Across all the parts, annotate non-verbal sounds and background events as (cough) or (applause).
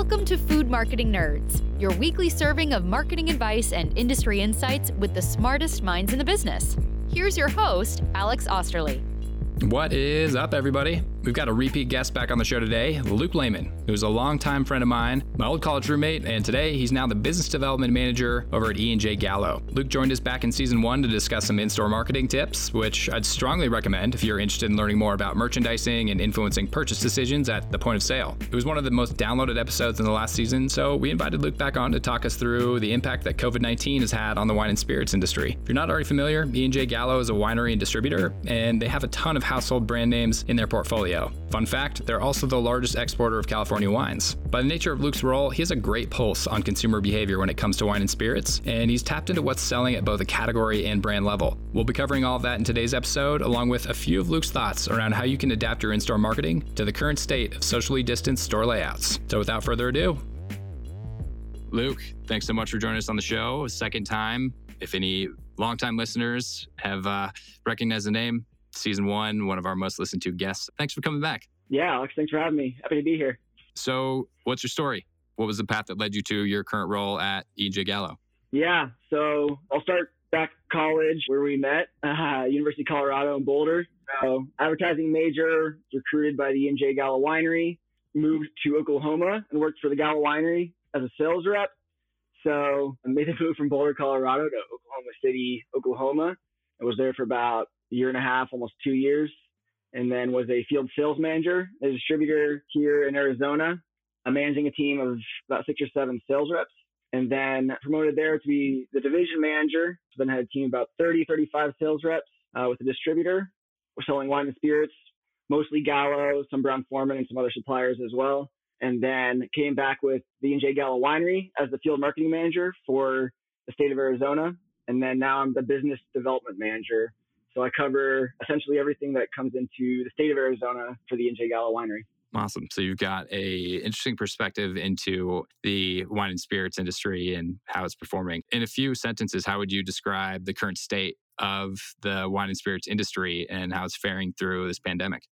Welcome to Food Marketing Nerds, your weekly serving of marketing advice and industry insights with the smartest minds in the business. Here's your host, Alex Osterly. What is up, everybody? We've got a repeat guest back on the show today, Luke Lehman, who's a longtime friend of mine, my old college roommate, and today he's now the business development manager over at E&J Gallo. Luke joined us back in season one to discuss some in-store marketing tips, which I'd strongly recommend if you're interested in learning more about merchandising and influencing purchase decisions at the point of sale. It was one of the most downloaded episodes in the last season, so we invited Luke back on to talk us through the impact that COVID-19 has had on the wine and spirits industry. If you're not already familiar, E&J Gallo is a winery and distributor, and they have a ton of household brand names in their portfolio. Fun fact, they're also the largest exporter of California wines. By the nature of Luke's role, he has a great pulse on consumer behavior when it comes to wine and spirits, and he's tapped into what's selling at both a category and brand level. We'll be covering all of that in today's episode, along with a few of Luke's thoughts around how you can adapt your in store marketing to the current state of socially distanced store layouts. So without further ado, Luke, thanks so much for joining us on the show. Second time. If any longtime listeners have uh, recognized the name, season one, one of our most listened to guests. Thanks for coming back. Yeah, Alex, thanks for having me. Happy to be here. So, what's your story? What was the path that led you to your current role at E&J Gallo? Yeah, so I'll start back college where we met, uh, (laughs) University of Colorado in Boulder. So, advertising major, recruited by the E&J Gallo Winery, moved to Oklahoma and worked for the Gallo Winery as a sales rep. So, I made the move from Boulder, Colorado to Oklahoma City, Oklahoma. I was there for about year and a half, almost two years, and then was a field sales manager, a distributor here in Arizona, I'm managing a team of about six or seven sales reps, and then promoted there to be the division manager. Then had a team about 30, 35 sales reps uh, with a distributor. We're selling wine and spirits, mostly Gallo, some Brown Forman, and some other suppliers as well. And then came back with the E&J Gallo Winery as the field marketing manager for the state of Arizona. And then now I'm the business development manager so I cover essentially everything that comes into the state of Arizona for the E&J Gallo Winery. Awesome. So you've got a interesting perspective into the wine and spirits industry and how it's performing. In a few sentences, how would you describe the current state of the wine and spirits industry and how it's faring through this pandemic?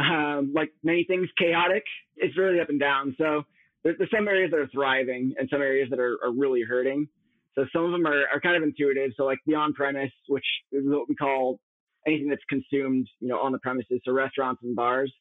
Um, like many things, chaotic. It's really up and down. So there's, there's some areas that are thriving and some areas that are, are really hurting. So some of them are, are kind of intuitive. So like the on-premise, which is what we call anything that's consumed, you know, on the premises. So restaurants and bars,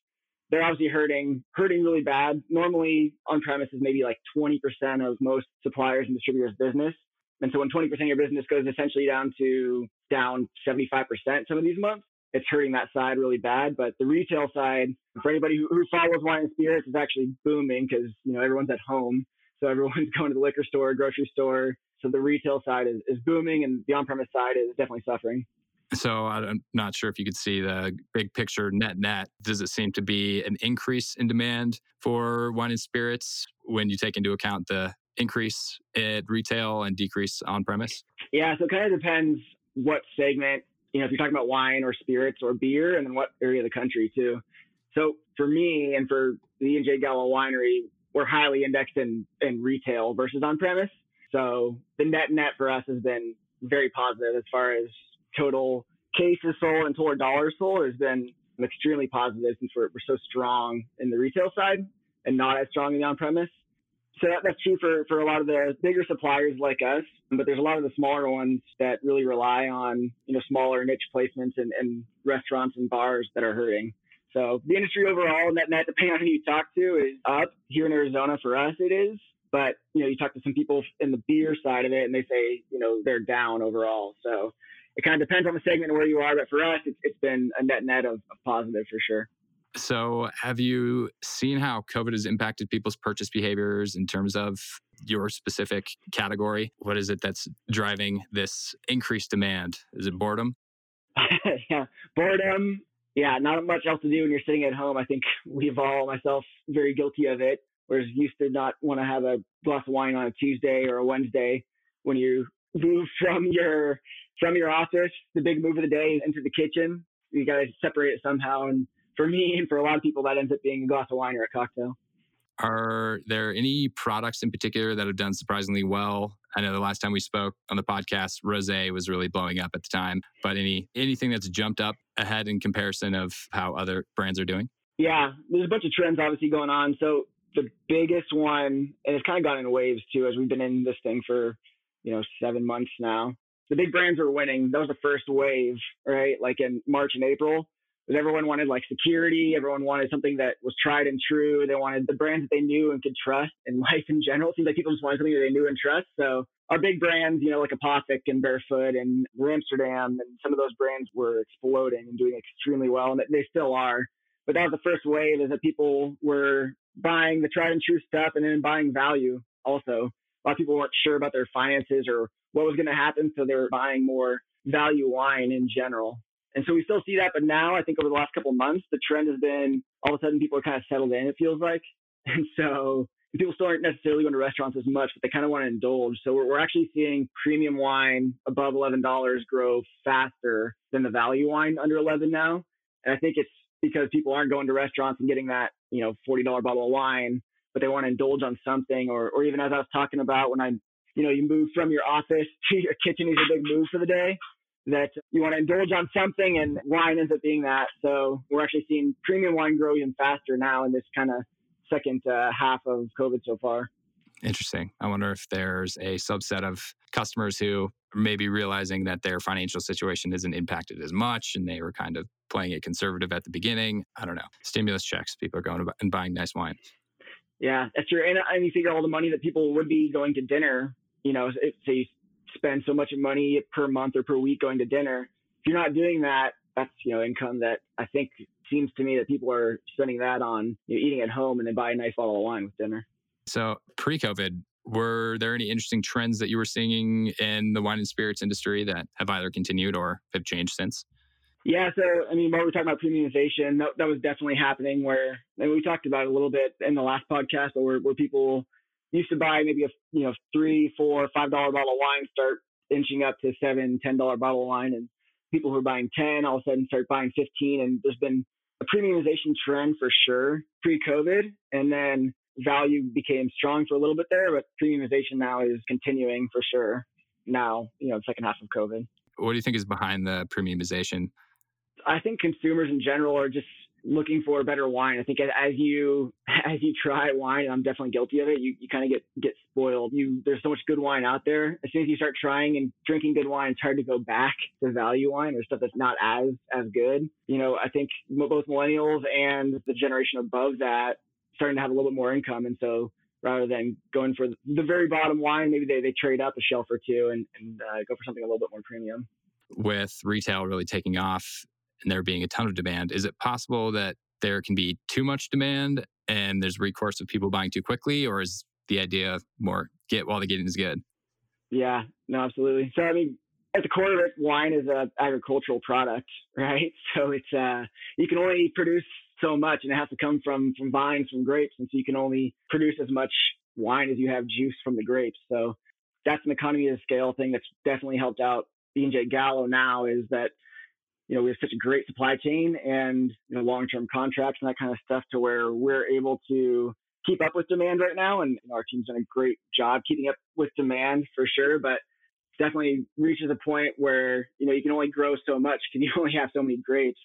they're obviously hurting, hurting really bad. Normally on-premise is maybe like 20% of most suppliers and distributors business. And so when 20% of your business goes essentially down to down 75% some of these months, it's hurting that side really bad. But the retail side, for anybody who, who follows wine and spirits, is actually booming because, you know, everyone's at home. So everyone's (laughs) going to the liquor store, grocery store, so the retail side is, is booming and the on premise side is definitely suffering. So I'm not sure if you could see the big picture net net. Does it seem to be an increase in demand for wine and spirits when you take into account the increase at retail and decrease on premise? Yeah, so it kind of depends what segment, you know, if you're talking about wine or spirits or beer and then what area of the country too. So for me and for the E&J Gallo winery, we're highly indexed in, in retail versus on premise. So the net net for us has been very positive as far as total cases sold and total dollars sold has been extremely positive since we're, we're so strong in the retail side and not as strong in the on premise. So that, that's true for, for a lot of the bigger suppliers like us, but there's a lot of the smaller ones that really rely on, you know, smaller niche placements and, and restaurants and bars that are hurting. So the industry overall, net net, depending on who you talk to, is up. Here in Arizona, for us, it is. But you know, you talk to some people in the beer side of it, and they say you know they're down overall. So it kind of depends on the segment and where you are. But for us, it's, it's been a net net of, of positive for sure. So, have you seen how COVID has impacted people's purchase behaviors in terms of your specific category? What is it that's driving this increased demand? Is it boredom? (laughs) yeah, boredom. Yeah, not much else to do when you're sitting at home. I think we've all, myself, very guilty of it. Whereas used to not want to have a glass of wine on a Tuesday or a Wednesday when you move (laughs) from your from your office, the big move of the day into the kitchen. You got to separate it somehow. And for me and for a lot of people, that ends up being a glass of wine or a cocktail. Are there any products in particular that have done surprisingly well? I know the last time we spoke on the podcast, rosé was really blowing up at the time. But any anything that's jumped up ahead in comparison of how other brands are doing? Yeah, there's a bunch of trends obviously going on. So the biggest one, and it's kind of gone in waves too, as we've been in this thing for, you know, seven months now. The big brands are winning. That was the first wave, right? Like in March and April, because everyone wanted like security. Everyone wanted something that was tried and true. They wanted the brands that they knew and could trust in (laughs) life in general. It seems like people just wanted something that they knew and trust. So our big brands, you know, like Apothic and Barefoot and Amsterdam and some of those brands were exploding and doing extremely well, and they still are. But that was the first wave is that people were buying the tried and true stuff and then buying value also. A lot of people weren't sure about their finances or what was going to happen, so they were buying more value wine in general. And so we still see that, but now I think over the last couple months, the trend has been all of a sudden people are kind of settled in, it feels like. (laughs) And so people still aren't necessarily going to restaurants as much, but they kind of want to indulge. So we're, we're actually seeing premium wine above $11 grow faster than the value wine under 11 now. And I think it's because people aren't going to restaurants and getting that, you know, $40 bottle of wine, but they want to indulge on something. Or, or even as I was talking about when I, you know, you move from your office (laughs) to your kitchen is a big move for the day that you want to indulge on something and wine ends up being that. So we're actually seeing premium wine grow even faster now in this kind of second uh, half of COVID so far. Interesting. I wonder if there's a subset of customers who may be realizing that their financial situation isn't impacted as much and they were kind of playing it conservative at the beginning. I don't know. Stimulus checks, people are going and buying nice wine. Yeah, that's true. And, and you figure all the money that people would be going to dinner, you know, say you spend so much money per month or per week going to dinner. If you're not doing that, that's you know income that I think seems to me that people are spending that on you know, eating at home and then buy a nice bottle of wine with dinner. So pre-COVID, were there any interesting trends that you were seeing in the wine and spirits industry that have either continued or have changed since? Yeah, so I mean, while we're talking about premiumization, that, that was definitely happening. Where and we talked about it a little bit in the last podcast, where, where people used to buy maybe a you know three, four, five dollar bottle of wine, start inching up to seven, ten dollar bottle of wine, and people who are buying ten all of a sudden start buying fifteen, and there's been a premiumization trend for sure pre-COVID, and then value became strong for a little bit there, but premiumization now is continuing for sure. Now, you know, second half of COVID. What do you think is behind the premiumization? I think consumers in general are just looking for better wine. I think as you (laughs) as you try wine, and I'm definitely guilty of it. You you kind of get get spoiled. You there's so much good wine out there. As soon as you start trying and drinking good wine, it's hard to go back to value wine or stuff that's not as as good. You know, I think both millennials and the generation above that starting to have a little bit more income, and so rather than going for the very bottom wine, maybe they, they trade up a shelf or two and, and uh, go for something a little bit more premium. With retail really taking off, and there being a ton of demand, is it possible that there can be too much demand and there's recourse of people buying too quickly, or is the idea more get while the getting is good? Yeah, no, absolutely. So I mean, at the core of it, wine is an agricultural product, (laughs) right? So it's uh, you can only produce so much, and it has to come from from vines, from grapes, and so you can only produce as much wine as you have juice from the grapes. So that's an economy of scale thing that's definitely helped out E&J Gallo now is that you know, we have such a great supply chain and you know, long-term contracts and that kind of stuff to where we're able to keep up with demand right now. And you know, our team's done a great job keeping up with demand for sure, but definitely reaches a point where, you know, you can only grow so much because (laughs) you only have so many grapes.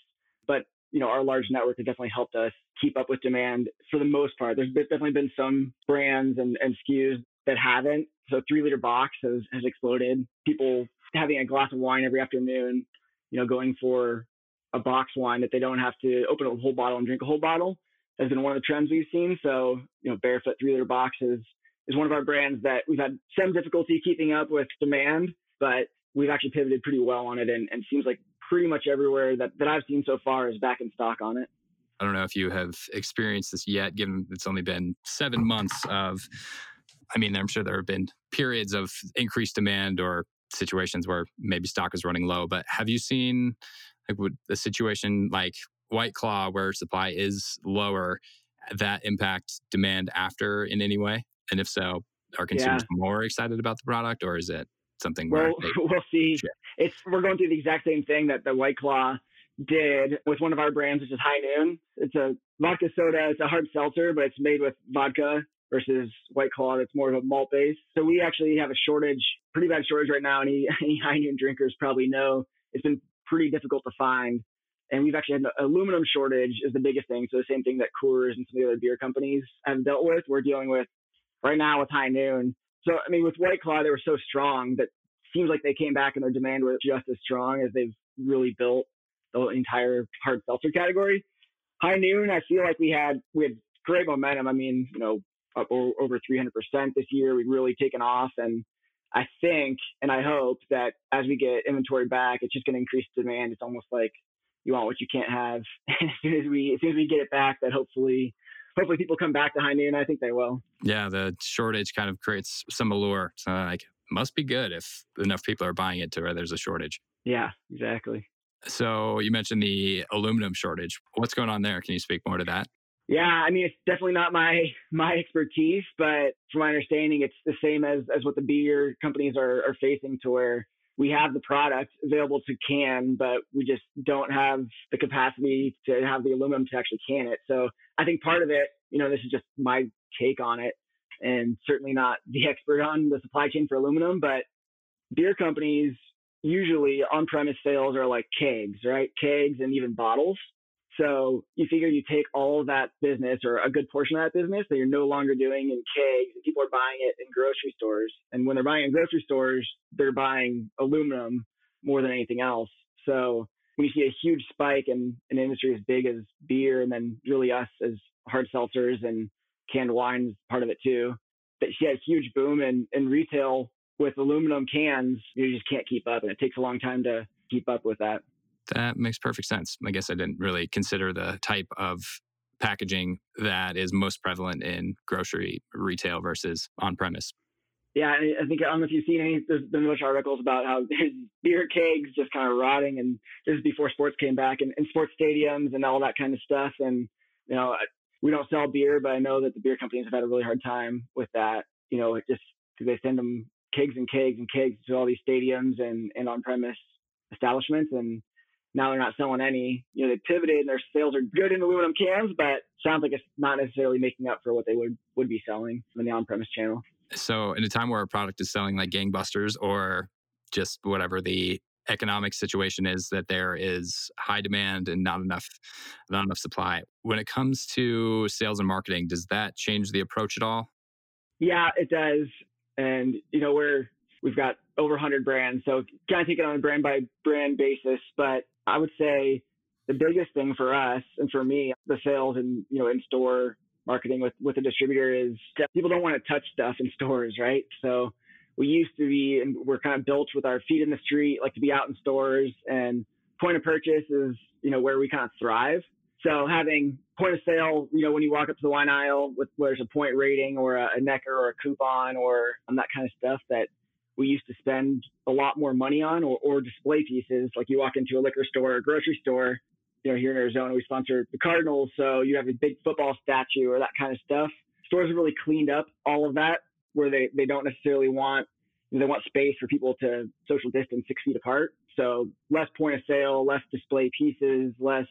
But, you know, our large network has definitely helped us keep up with demand for the most part. There's definitely been some brands and, and SKUs that haven't. So three liter box has, has exploded. People having a glass of wine every afternoon you know, going for a box wine that they don't have to open a whole bottle and drink a whole bottle has been one of the trends we've seen. So, you know, Barefoot three liter boxes is one of our brands that we've had some difficulty keeping up with demand, but we've actually pivoted pretty well on it and, and seems like pretty much everywhere that, that I've seen so far is back in stock on it. I don't know if you have experienced this yet, given it's only been seven months of, I mean, I'm sure there have been periods of increased demand or situations where maybe stock is running low. But have you seen like would a situation like White Claw where supply is lower that impact demand after in any way? And if so, are consumers yeah. more excited about the product or is it something well, (laughs) we'll see. It's we're going through the exact same thing that the White Claw did with one of our brands, which is High Noon. It's a vodka soda. It's a hard seltzer, but it's made with vodka versus White Claw that's more of a malt base. So we actually have a shortage, pretty bad shortage right now. (laughs) Any, any high noon drinkers probably know it's been pretty difficult to find And we've actually had an aluminum shortage is the biggest thing. So the same thing that Coors and some of the other beer companies have dealt with, we're dealing with right now with High Noon. So I mean, with White Claw, they were so strong that seems like they came back and their demand was just as strong as they've really built the entire hard seltzer category. High Noon, I feel like we had we had great momentum. I mean, you know, up over 300% this year. We've really taken off. And I think and I hope that as we get inventory back, it's just going to increase demand. It's almost like you want what you can't have. (laughs) as soon as we as soon as we get it back, that hopefully hopefully people come back to high noon. I think they will. Yeah, the shortage kind of creates some allure. So like must be good if enough people are buying it to where there's a shortage. Yeah, exactly. So you mentioned the aluminum shortage. What's going on there? Can you speak more to that? Yeah, I mean it's definitely not my my expertise, but from my understanding, it's the same as as what the beer companies are are facing to where we have the product available to can, but we just don't have the capacity to have the aluminum to actually can it. So I think part of it, you know, this is just my take on it, and certainly not the (laughs) expert on the supply chain for aluminum, but beer companies usually on-premise sales are like kegs, right? Kegs and even bottles. So you figure you take all of that business or a good portion of that business that you're no longer doing in kegs and people are buying it in grocery stores. And when they're buying in grocery stores, they're buying aluminum more than anything else. So when you see a huge spike in an industry as big as beer and then really us as hard seltzers and canned wines part of it too, that you had a huge boom in, in retail with aluminum cans, you just can't keep up and it takes a long time to keep up with that. That makes perfect sense. I guess I didn't really consider the type of packaging that is most prevalent in grocery retail versus on premise. Yeah, I think I don't know if you've seen any. There's been much articles about how (laughs) beer kegs just kind of rotting, and this is before sports came back, and, and sports stadiums and all that kind of stuff. And you know, we don't sell beer, but I know that the beer companies have had a really hard time with that. You know, just because they send them kegs and kegs and kegs to all these stadiums and, and on premise establishments, and now they're not selling any. You know, they pivoted and their sales are good in aluminum cans, but sounds like it's not necessarily making up for what they would would be selling in the on-premise channel. So, in a time where a product is selling like gangbusters, or just whatever the economic situation is, that there is high demand and not enough not enough supply. When it comes to sales and marketing, does that change the approach at all? Yeah, it does. And you know, we're we've got over 100 brands, so kind of take it on a brand by brand basis. But I would say the biggest thing for us and for me, the sales and you know in store marketing with with a distributor is that people don't want to touch stuff in stores, right? So we used to be and we're kind of built with our feet in the street, like to be out in stores and point of purchase is you know where we kind of thrive. So having point of sale, you know, when you walk up to the wine aisle with where there's a point rating or a, a necker or a coupon or um, that kind of stuff that we used to spend a lot more money on or, or display pieces. Like you walk into a liquor store or grocery store, you know, here in Arizona, we sponsor the Cardinals. So you have a big football statue or that kind of stuff. Stores have really cleaned up all of that where they, they don't necessarily want, they want space for people to social distance six feet apart. So less point of sale, less display pieces, less,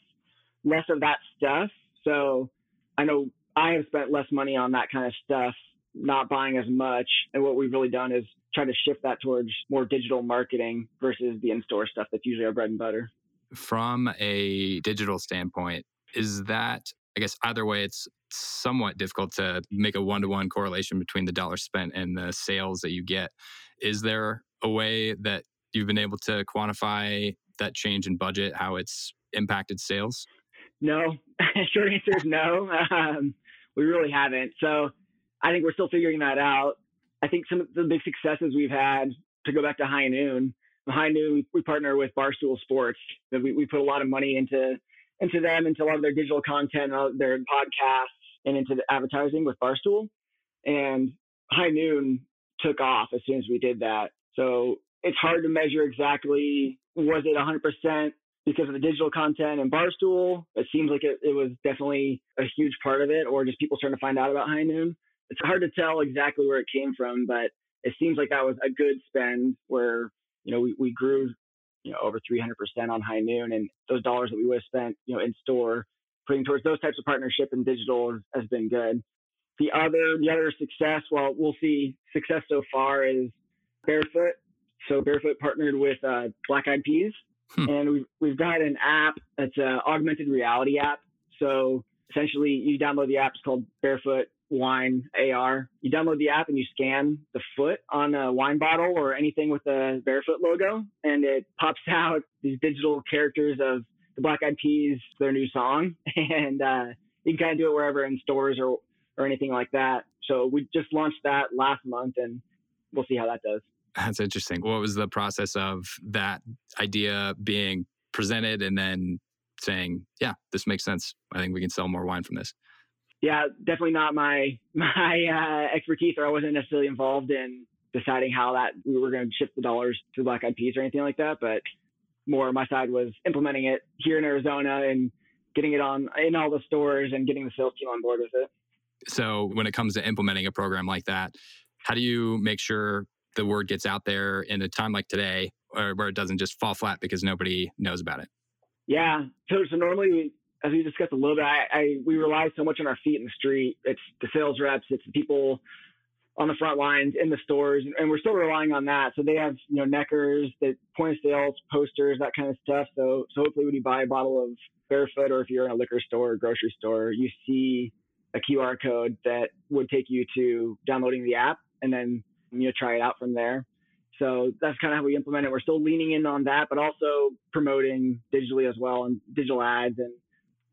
less of that stuff. So I know I have spent less money on that kind of stuff not buying as much. And what we've really done is try to shift that towards more digital marketing versus the in store stuff that's usually our bread and butter. From a digital standpoint, is that, I guess, either way, it's somewhat difficult to make a one to one correlation between the dollar spent and the sales that you get. Is there a way that you've been able to quantify that change in budget, how it's impacted sales? No, (laughs) short answer is no. Um, we really haven't. So I think we're still figuring that out. I think some of the big successes we've had to go back to High Noon. High Noon, we, partner with Barstool Sports. We, we put a lot of money into into them, into a lot of their digital content, uh, their podcasts, and into the advertising with Barstool. And High Noon took off as soon as we did that. So it's hard to measure exactly was it 100% because of the digital content and Barstool. It seems like it, it was definitely a huge part of it, or just people starting to find out about High Noon it's hard to tell exactly where it came from, but it seems like that was a good spend where, you know, we, we grew, you know, over 300% on high noon and those dollars that we would have spent, you know, in store putting towards those types of partnership and digital has, has been good. The other, the other success, well, we'll see success so far is Barefoot. So Barefoot partnered with uh, Black Eyed Peas Hmm. And we've, we've got an app that's an augmented reality app. So essentially, you download the app. It's called Barefoot Wine AR. You download the app and you scan the foot on a wine bottle or anything with a Barefoot logo, and it pops (laughs) out these digital characters of the Black Eyed Peas, their new song, (laughs) and uh, you can kind of do it wherever in stores or or anything like that. So we just launched that last month, and we'll see how that does. That's interesting. What was the process of that idea being presented and then saying, yeah, this makes sense. I think we can sell more wine from this? Yeah, definitely not my (laughs) my uh, expertise, or I wasn't necessarily involved in deciding how that we were going to shift the dollars to Black Eyed Peas or anything like that. But more my side was implementing it here in Arizona and getting it on in all the stores and getting the sales team on board with it. So when it comes to implementing a program like that, how do you make sure the word gets out there in a time like today or where it doesn't just fall flat because nobody knows about it? Yeah. So, so normally, as we discussed a little bit, I, I, we rely so much on our feet in the street. It's the sales reps, it's the people on the front lines in the stores, and we're still relying on that. So they have you know neckers, the point of sales posters, that kind of stuff. So so hopefully when you buy a bottle of Barefoot, or if you're in a liquor store or grocery store, you see a QR code that would take you to downloading the app, and then you know try it out from there. So that's kind of how we implement it. We're still leaning in on that, but also promoting digitally as well and digital ads and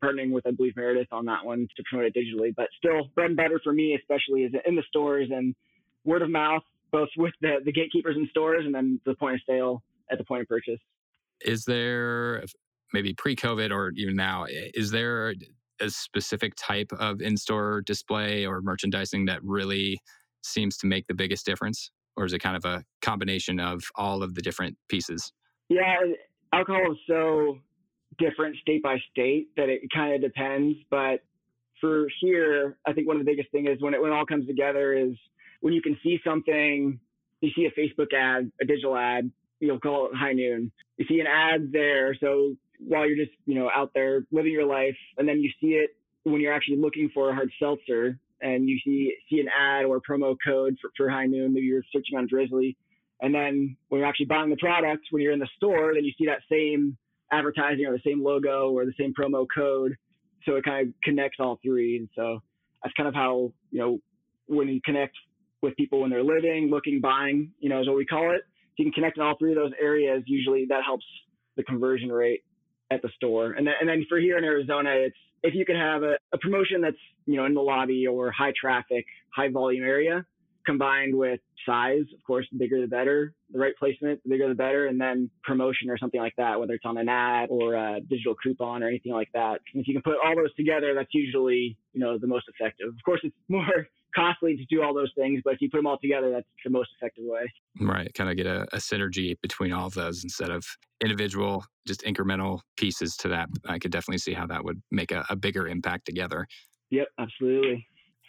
partnering with, I believe, Meredith on that one to promote it digitally. But still, bread and butter for me, especially, is in the stores and word of mouth, both with the, the gatekeepers in stores and then the point of sale at the point of purchase. Is there maybe pre COVID or even now, is there a specific type of in store display or merchandising that really seems to make the biggest difference? Or is it kind of a combination of all of the different pieces? Yeah, alcohol is so different state by state that it kind of depends. But for here, I think one of the biggest things is when it when it all comes together is when you can see something, you see a Facebook ad, a digital ad, you'll call it high noon. You see an ad there, so while you're just you know out there living your life, and then you see it when you're actually looking for a hard seltzer, and you see see an ad or promo code for, for high noon, maybe you're searching on Drizly, and then when you're actually buying the product, when you're in the store, then you see that same advertising or the same logo or the same promo code. So it kind of connects all three. And so that's kind of how, you know, when you connect with people when they're living, looking, buying, you know, is what we call it. If you can connect in all three of those areas, usually that helps the conversion rate at the store. And then, and then for here in Arizona, it's if you can have a, a promotion that's, you know, in the lobby or high traffic, high volume area, combined with size, of course, the bigger the better, the right placement, the bigger the better, and then promotion or something like that, whether it's on an ad or a digital coupon or anything like that. And if you can put all those together, that's usually, you know, the most effective. Of course, it's more (laughs) costly to do all those things, but if you put them all together, that's the most effective way. Right. Kind of get a, a synergy between all of those instead of individual, just incremental pieces to that. I could definitely see how that would make a, a bigger impact together. Yep, absolutely.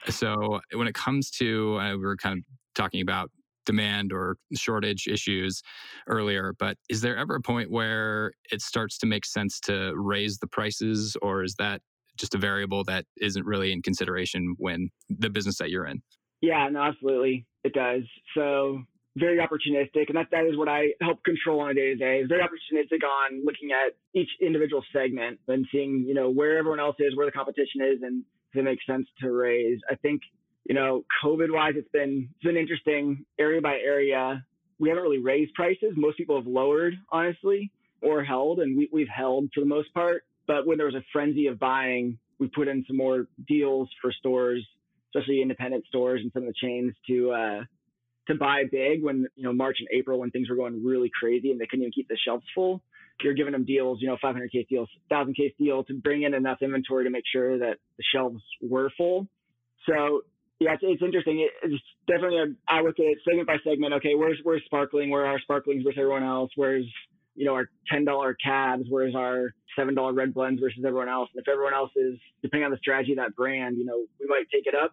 So when it comes to, uh, we were kind of talking about demand or shortage issues earlier, but is there ever a point where it starts to make sense to raise the prices, or is that just a variable that isn't really in consideration when the business that you're in? Yeah, no, absolutely, it does. So very opportunistic, and that that is what I help control on a day to day. Is very opportunistic on looking at each individual segment and seeing, you know, where everyone else is, where the competition is, and if it makes sense to raise. I think, you know, COVID wise, it's been it's been interesting area by area. We haven't really raised prices. Most people have lowered, honestly, or held, and we, we've held for the most part. But when there was a frenzy of buying, we put in some more deals for stores, especially independent stores and some of the chains to uh, to buy big when you know March and April when things were going really crazy and they couldn't even keep the shelves full. You're giving them deals, you know, 500 case deals, 1,000 case deal to bring in enough inventory to make sure that the shelves were full. So yeah, it's, it's interesting. It, it's definitely a, I look at it segment by segment. Okay, where's where's sparkling? Where are sparklings versus everyone else? Where's you know, our $10 cabs, Where's our $7 red blends versus everyone else. And if everyone else is, depending on the strategy of that brand, you know, we might take it up.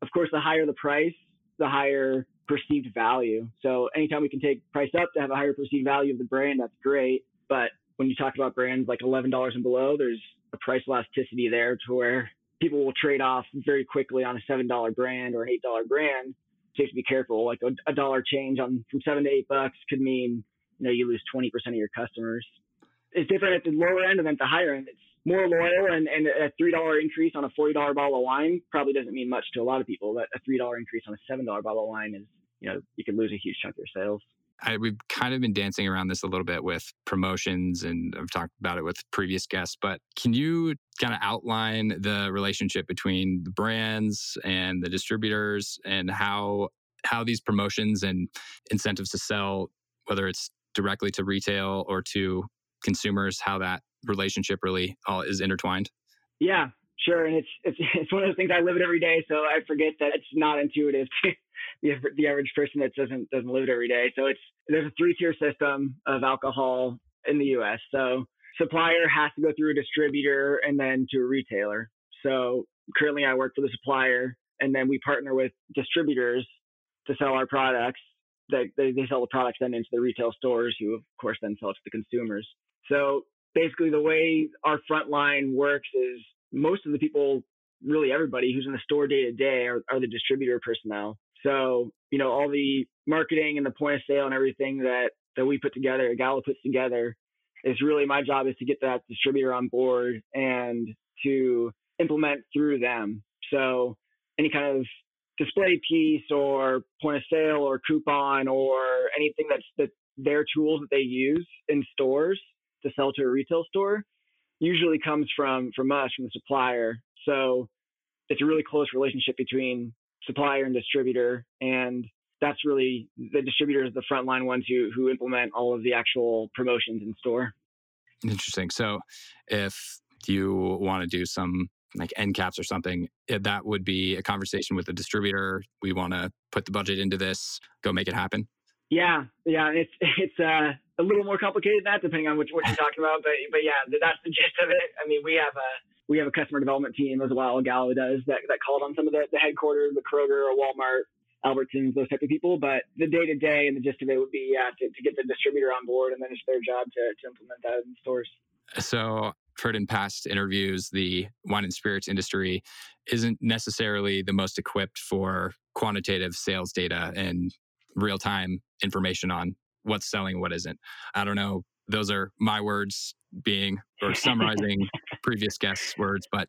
Of course, the higher the price, the higher perceived value. So anytime we can take price up to have a higher perceived value of the brand, that's great. But when you talk about brands like $11 and below, there's a price elasticity there to where people will trade off very quickly on a $7 brand or an $8 brand. So you have to be careful. Like a, a dollar change on from seven to eight bucks could mean you know you lose 20% of your customers It's different at the lower end and at the higher end. It's more loyal and, and a three dollar increase on a forty dollar bottle of wine probably doesn't mean much to a lot of people. But a three dollar increase on a seven dollar bottle of wine is you know you could lose a huge chunk of your sales. I, we've kind of been dancing around this a little bit with promotions and I've talked about it with previous guests, but can you kind of outline the relationship between the brands and the distributors and how how these promotions and incentives to sell, whether it's directly to retail or to consumers, how that relationship really all is intertwined? Yeah, sure. And it's it's (laughs) it's one of those things I live it every day, so I forget that it's not intuitive to (laughs) the, the average person that doesn't doesn't live it every day. So it's there's a three tier system of alcohol in the U.S. So supplier has to go through a distributor and then to a retailer. So currently, I work for the supplier, and then we partner with distributors to sell our products. That they, they sell the products then into the retail stores, who of course then sell it to the consumers. So basically, the way our front line works is most of the people, really everybody who's in the store day to day, are, are the distributor personnel. So, you know, all the marketing and the point of sale and everything that that we put together, Gallo puts together, is really my job is to get that distributor on board and to implement through them. So any kind of display piece or point of sale or coupon or anything that's that their tools that they use in stores to sell to a retail store usually comes from from us from the supplier. So it's a really close relationship between supplier and distributor. And that's really the distributor is the frontline ones who who implement all of the actual promotions in store. Interesting. So if you want to do some like end caps or something, eh, that would be a conversation with the distributor. We want to put the budget into this, go make it happen. Yeah, yeah, it's (laughs) it's uh, a little more complicated than that, depending on which what you're talking about. But but yeah, that's the gist of it. I mean, we have a we have a customer development team as well. Gallo does that that called on some of the, the headquarters, the Kroger or Walmart, Albertsons, those type of people. But the day to day and the gist of it would be yeah, to, to get the distributor on board, and then it's their job to, to implement that in stores. So I've heard in past interviews, the wine and spirits industry isn't necessarily the most equipped for quantitative sales data and real time information on what's selling, what isn't. I don't know. Those are my words being or (laughs) summarizing previous guests' words. But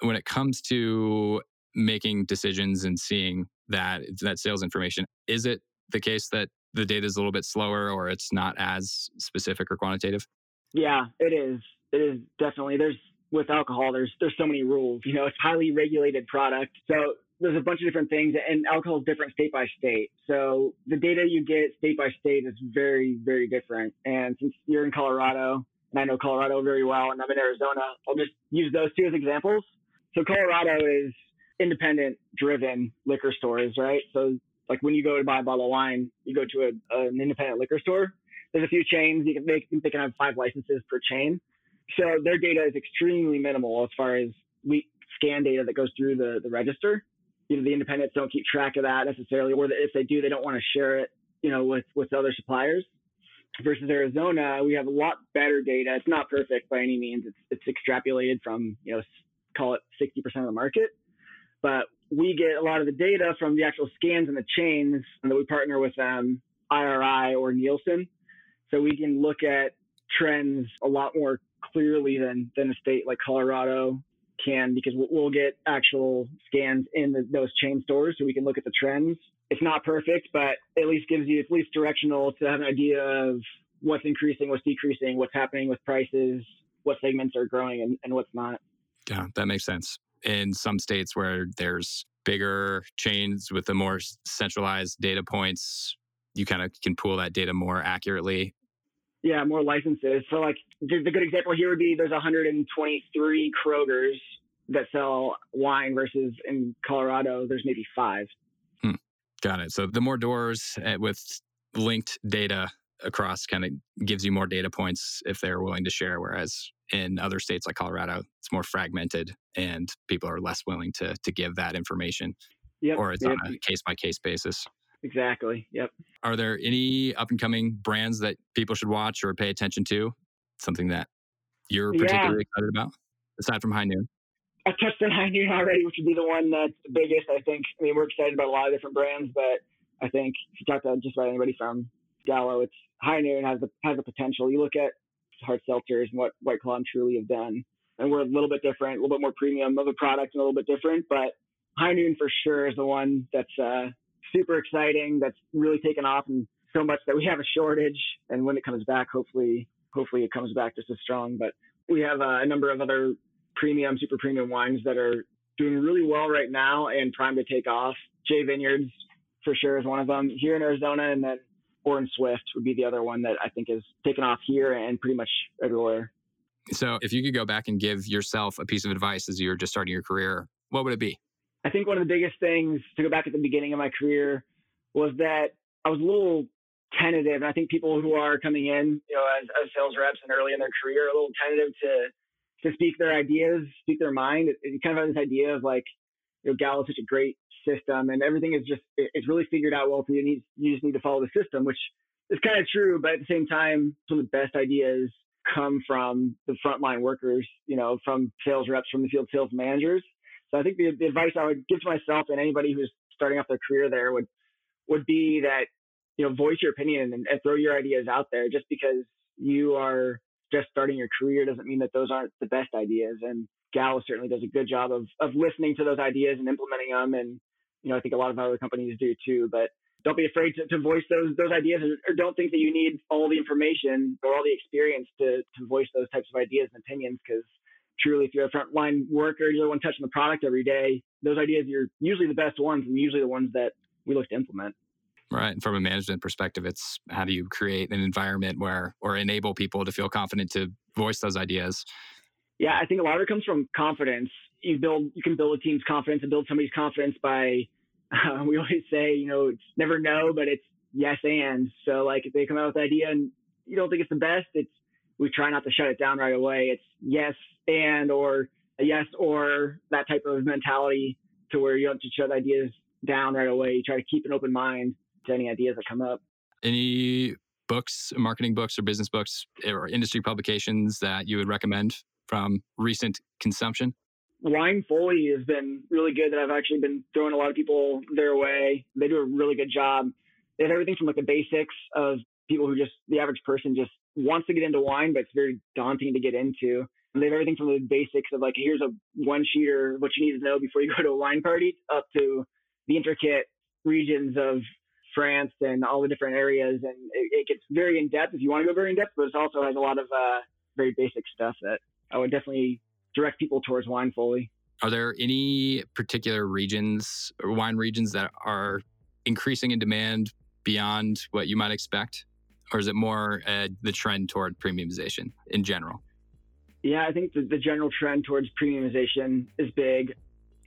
when it comes to making decisions and seeing that that sales information, is it the case that the data is a little bit slower or it's not as specific or quantitative? Yeah, it is. It is definitely. There's with alcohol, there's there's so many rules. You know, it's highly regulated product. So there's a bunch of different things, and alcohol is different state by state. So the data you get state by state is very, very different. And since you're in Colorado, and I know Colorado very well, and I'm in Arizona. I'll just use those two as examples. So Colorado is independent driven liquor stores, right? So like when you go to buy a bottle of wine, you go to a, an independent liquor store. There's a few chains. You can, they, they can have five licenses per chain. So their data is extremely minimal as far as we scan data that goes through the, the register. You know, the independents don't keep track of that necessarily, or if they do, they don't want to share it, you know, with, with other suppliers versus Arizona, we have a lot better data. It's not perfect by any means. It's it's extrapolated from you know call it 60% of the market, but we get a lot of the data from the actual scans and the chains that we partner with um, them, IRI or Nielsen, so we can look at trends a lot more clearly than than a state like Colorado can because we'll get actual scans in the, those chain stores so we can look at the trends it's not perfect, but at least gives you at least directional to have an idea of what's increasing, what's decreasing, what's happening with prices, what segments are growing and, and what's not. Yeah, that makes sense. In some states where there's bigger chains with the more centralized data points, you kind of can pool that data more accurately. Yeah, more licenses. So, like the, the good example here would be there's 123 Krogers that sell wine versus in Colorado there's maybe five. Got it. So the more doors eh, with linked data across kind of gives you more data points if they're willing to share. Whereas in other states like Colorado, it's more fragmented and people are less willing to to give that information. Yep. Or it's yep. on a case by case basis. Exactly. Yep. Are there any up and coming brands that people should watch or pay attention to? Something that you're particularly yeah. excited about, aside from High Noon? I touched on High Noon already, which would be the one that's the biggest. I think. I mean, we're excited about a lot of different brands, but I think if you talk to just about anybody from Gallo, it's High Noon has the has the potential. You look at hard seltzers and what White Claw and Truly have done. And we're a little bit different, a little bit more premium of a product and a little bit different, but High Noon for sure is the one that's uh, super exciting, that's really taken off and so much that we have a shortage. And when it comes back, hopefully, hopefully it comes back just as strong. But we have uh, a number of other premium, super premium wines that are doing really well right now and primed to take off. J Vineyards for sure is one of them here in Arizona, and then Orin Swift would be the other one that I think is taken off here and pretty much everywhere. So, if you could go back and give yourself a piece of advice as you were just starting your career, what would it be? I think one of the biggest things to go back at the beginning of my career was that I was a little tentative. And I think people who are coming in, you know, as, as sales reps and early in their career, are a little tentative to to speak their ideas, speak their mind. It, it kind of has this idea of like, you know, Gallo is such a great system and everything is just it, it's really figured out well for you. Need, you just need to follow the system, which is kind of true, but at the same time, some of the best ideas come from the frontline workers, you know, from sales reps, from the field sales managers. So I think the, the advice I would give to myself and anybody who's starting off their career there would would be that you know voice your opinion and, and throw your ideas out there. Just because you are just starting your career doesn't mean that those aren't the best ideas. And Gallo certainly does a good job of of listening to those ideas and implementing them. And you know I think a lot of other companies do too. But don't be afraid to, to voice those those ideas or, don't think that you need all the information or all the experience to to voice those types of ideas and opinions because truly if you're a frontline worker you're the one touching the product every day those ideas are usually the best ones and usually the ones that we look to implement right and from a management perspective it's how do you create an environment where or enable people to feel confident to voice those ideas? Yeah i think a lot of it comes from confidence. You build you can build a team's confidence and build somebody's confidence by (laughs) uh, we always say you know it's never no but it's yes and. So like if they come out with an idea and you don't think it's the best it's we try not to shut it down right away. It's yes and or yes or that type of mentality to where you don't just shut ideas down right away. You try to keep an open mind to any ideas that come up. Any books, marketing books, or business books, or industry publications that you would recommend from recent consumption? Wine Folly has been really good. That I've actually been throwing a lot of people their way. They do a really good job. They have everything from like the basics of people who just the average person just wants to get into wine, but it's very daunting to get into. And they have everything from the basics of like here's a one sheeter, what you need to know before you go to a wine party, up to the intricate regions of France and all the different areas. And it, it gets very in depth if you want to go very in depth, but it also has a lot of uh, very basic stuff that I would definitely direct people towards Wine Folly. Are there any particular regions or wine regions that are increasing in demand beyond what you might expect? Or is it more uh, the trend toward premiumization in general? Yeah, I think the, the general trend towards premiumization is big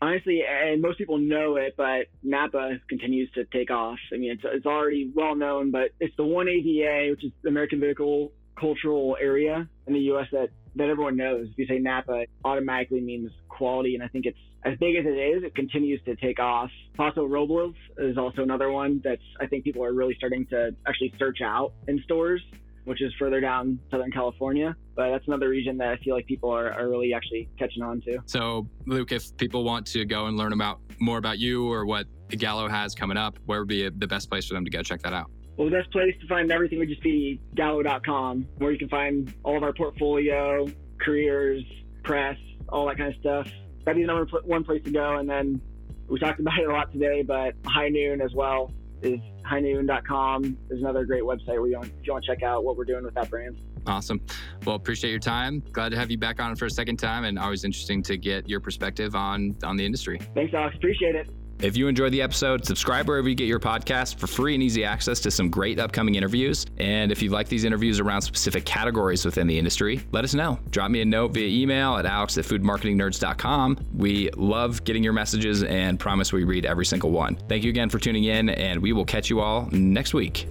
honestly, and most people know it, but Napa continues to take off. I mean, it's, it's already well known, but it's the one AVA, which is the American Viticultural Cultural Area in the U.S. that that everyone knows. If you say Napa, automatically means quality, and I think it's as big as it is, it continues to take off. Paso Robles is also another one that's I think people are really starting to actually search out in stores which is further down Southern California. But that's another region that I feel like people are, are really actually catching on to. So, Luke, if people want to go and learn about more about you or what Gallo has coming up, where would be the best place for them to go check that out? Well, the best place to find everything would just be gallo.com, where you can find all of our portfolio, careers, press, all that kind of stuff. That'd be the number one place to go. And then we talked about it a lot today, but High Noon as well is highnoon.com is another great website where you want, if you want to check out what we're doing with that brand. Awesome. Well, appreciate your time. Glad to have you back on for a second time, and always interesting to get your perspective on on the industry. Thanks, Alex. Appreciate it. If you enjoyed the episode, subscribe wherever you get your podcast for free and easy access to some great upcoming interviews. And if you like these interviews around specific categories within the industry, let us know. Drop me a note via email at alex at foodmarketingnerds.com. We love getting your messages and promise we read every single one. Thank you again for tuning in, and we will catch you all next week.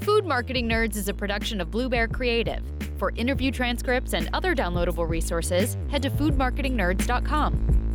Food Marketing Nerds is a production of Blue Bear Creative. For interview transcripts and other downloadable resources, head to foodmarketingnerds.com.